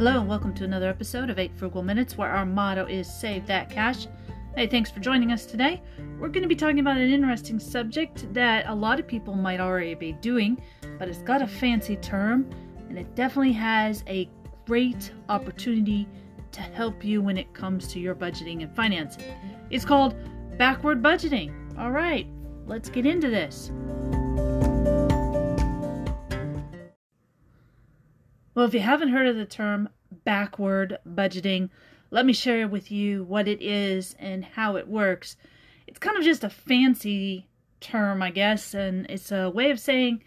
Hello, and welcome to another episode of 8 Frugal Minutes, where our motto is Save That Cash. Hey, thanks for joining us today. We're going to be talking about an interesting subject that a lot of people might already be doing, but it's got a fancy term, and it definitely has a great opportunity to help you when it comes to your budgeting and financing. It's called backward budgeting. All right, let's get into this. Well, if you haven't heard of the term backward budgeting, let me share with you what it is and how it works. It's kind of just a fancy term, I guess, and it's a way of saying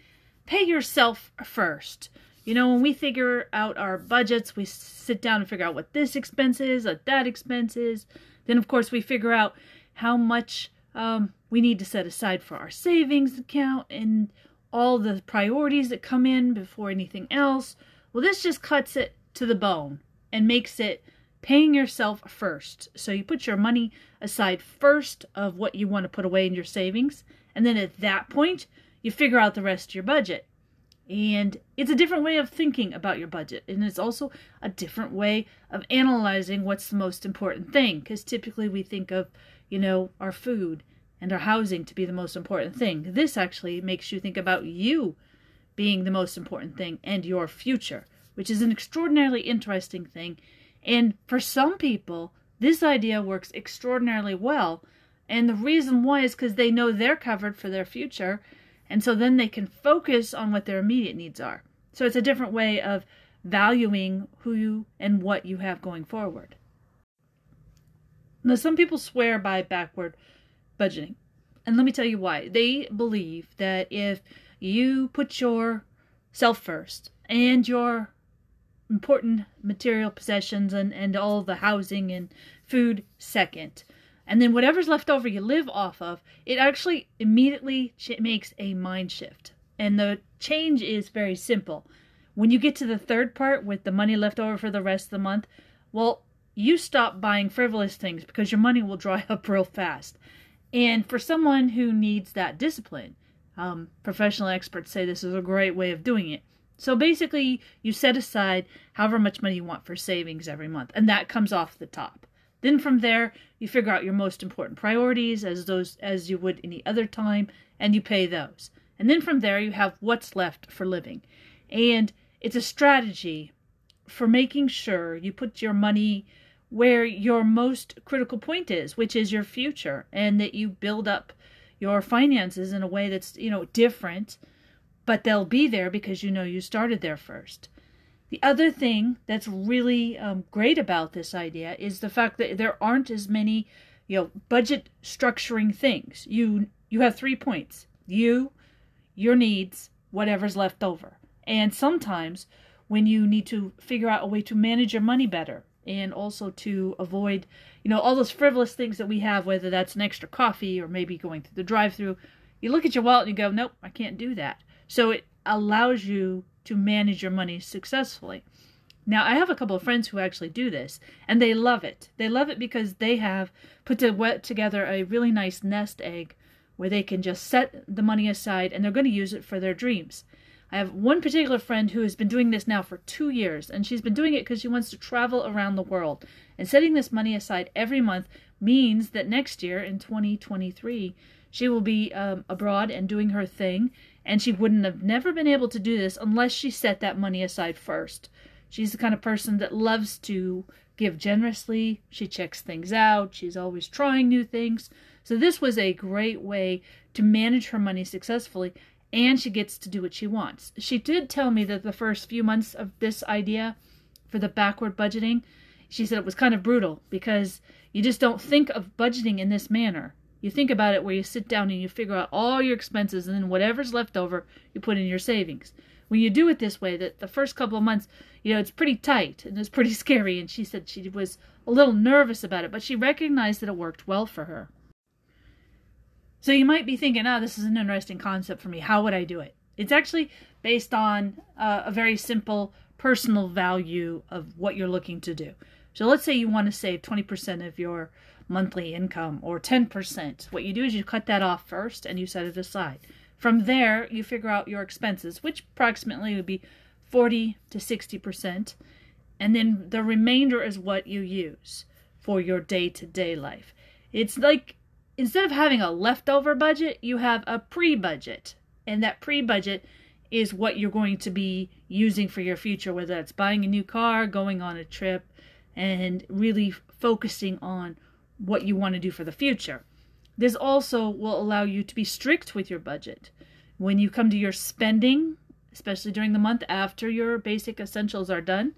pay yourself first. You know, when we figure out our budgets, we sit down and figure out what this expense is, what that expense is. Then, of course, we figure out how much um, we need to set aside for our savings account and all the priorities that come in before anything else. Well, this just cuts it to the bone and makes it paying yourself first. So you put your money aside first of what you want to put away in your savings. And then at that point, you figure out the rest of your budget. And it's a different way of thinking about your budget. And it's also a different way of analyzing what's the most important thing. Because typically we think of, you know, our food and our housing to be the most important thing. This actually makes you think about you being the most important thing and your future, which is an extraordinarily interesting thing. And for some people, this idea works extraordinarily well. And the reason why is because they know they're covered for their future. And so then they can focus on what their immediate needs are. So it's a different way of valuing who you and what you have going forward. Now, some people swear by backward budgeting. And let me tell you why. They believe that if you put yourself first and your important material possessions and, and all the housing and food second. And then whatever's left over you live off of, it actually immediately makes a mind shift. And the change is very simple. When you get to the third part with the money left over for the rest of the month, well, you stop buying frivolous things because your money will dry up real fast. And for someone who needs that discipline, um, professional experts say this is a great way of doing it. So basically, you set aside however much money you want for savings every month, and that comes off the top. Then from there, you figure out your most important priorities as those as you would any other time, and you pay those. And then from there, you have what's left for living. And it's a strategy for making sure you put your money where your most critical point is, which is your future, and that you build up your finances in a way that's, you know, different, but they'll be there because you know you started there first. The other thing that's really um, great about this idea is the fact that there aren't as many, you know, budget structuring things. You you have three points: you, your needs, whatever's left over. And sometimes when you need to figure out a way to manage your money better, and also to avoid, you know, all those frivolous things that we have, whether that's an extra coffee or maybe going through the drive through. You look at your wallet and you go, nope, I can't do that. So it allows you to manage your money successfully. Now, I have a couple of friends who actually do this, and they love it. They love it because they have put together a really nice nest egg where they can just set the money aside and they're going to use it for their dreams. I have one particular friend who has been doing this now for two years, and she's been doing it because she wants to travel around the world. And setting this money aside every month means that next year, in 2023, she will be um, abroad and doing her thing, and she wouldn't have never been able to do this unless she set that money aside first. She's the kind of person that loves to give generously. She checks things out. She's always trying new things. So this was a great way to manage her money successfully and she gets to do what she wants. She did tell me that the first few months of this idea for the backward budgeting, she said it was kind of brutal because you just don't think of budgeting in this manner. You think about it where you sit down and you figure out all your expenses and then whatever's left over you put in your savings. When you do it this way, that the first couple of months, you know, it's pretty tight and it's pretty scary and she said she was a little nervous about it, but she recognized that it worked well for her. So you might be thinking, oh, this is an interesting concept for me. How would I do it? It's actually based on uh, a very simple personal value of what you're looking to do. So let's say you want to save 20% of your monthly income or 10%. What you do is you cut that off first and you set it aside. From there, you figure out your expenses, which approximately would be 40 to 60%. And then the remainder is what you use for your day to day life. It's like instead of having a leftover budget, you have a pre budget. And that pre budget is what you're going to be using for your future, whether that's buying a new car, going on a trip, and really focusing on what you want to do for the future. This also will allow you to be strict with your budget. When you come to your spending, especially during the month after your basic essentials are done,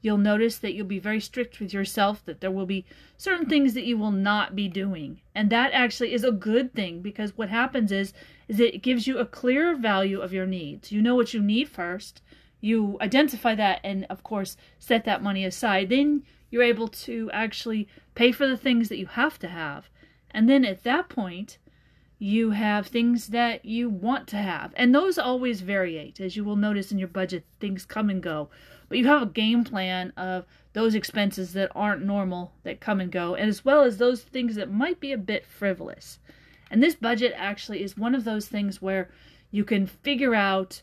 you'll notice that you'll be very strict with yourself, that there will be certain things that you will not be doing. And that actually is a good thing because what happens is, is it gives you a clearer value of your needs. You know what you need first. You identify that and of course set that money aside. Then you're able to actually pay for the things that you have to have. And then at that point, you have things that you want to have. And those always variate. As you will notice in your budget, things come and go. But you have a game plan of those expenses that aren't normal that come and go, and as well as those things that might be a bit frivolous. And this budget actually is one of those things where you can figure out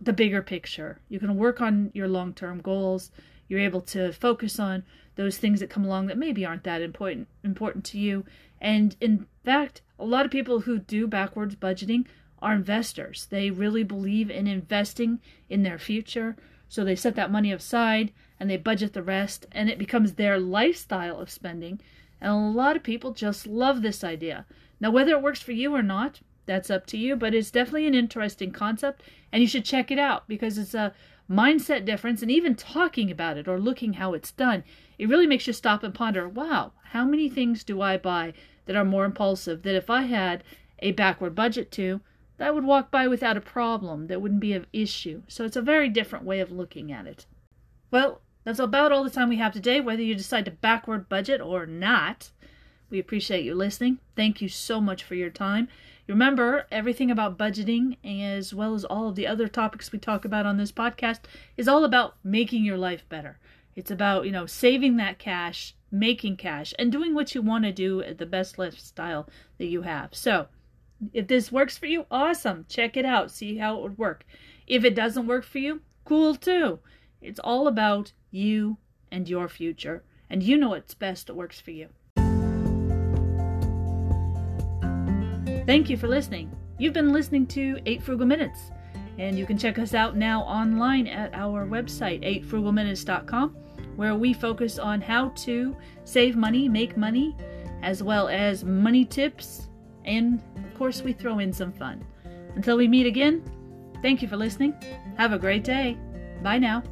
the bigger picture. You can work on your long term goals. You're able to focus on those things that come along that maybe aren't that important important to you. And in fact, a lot of people who do backwards budgeting are investors. They really believe in investing in their future. So they set that money aside and they budget the rest, and it becomes their lifestyle of spending. And a lot of people just love this idea. Now, whether it works for you or not, that's up to you, but it's definitely an interesting concept, and you should check it out because it's a mindset difference. And even talking about it or looking how it's done, it really makes you stop and ponder wow, how many things do I buy that are more impulsive that if I had a backward budget to, that would walk by without a problem, that wouldn't be an issue. So it's a very different way of looking at it. Well, that's about all the time we have today, whether you decide to backward budget or not. We appreciate you listening. Thank you so much for your time. Remember, everything about budgeting, as well as all of the other topics we talk about on this podcast, is all about making your life better. It's about, you know, saving that cash, making cash, and doing what you want to do at the best lifestyle that you have. So, if this works for you, awesome. Check it out. See how it would work. If it doesn't work for you, cool too. It's all about you and your future. And you know what's best that works for you. Thank you for listening. You've been listening to 8 Frugal Minutes, and you can check us out now online at our website, 8frugalminutes.com, where we focus on how to save money, make money, as well as money tips, and of course, we throw in some fun. Until we meet again, thank you for listening. Have a great day. Bye now.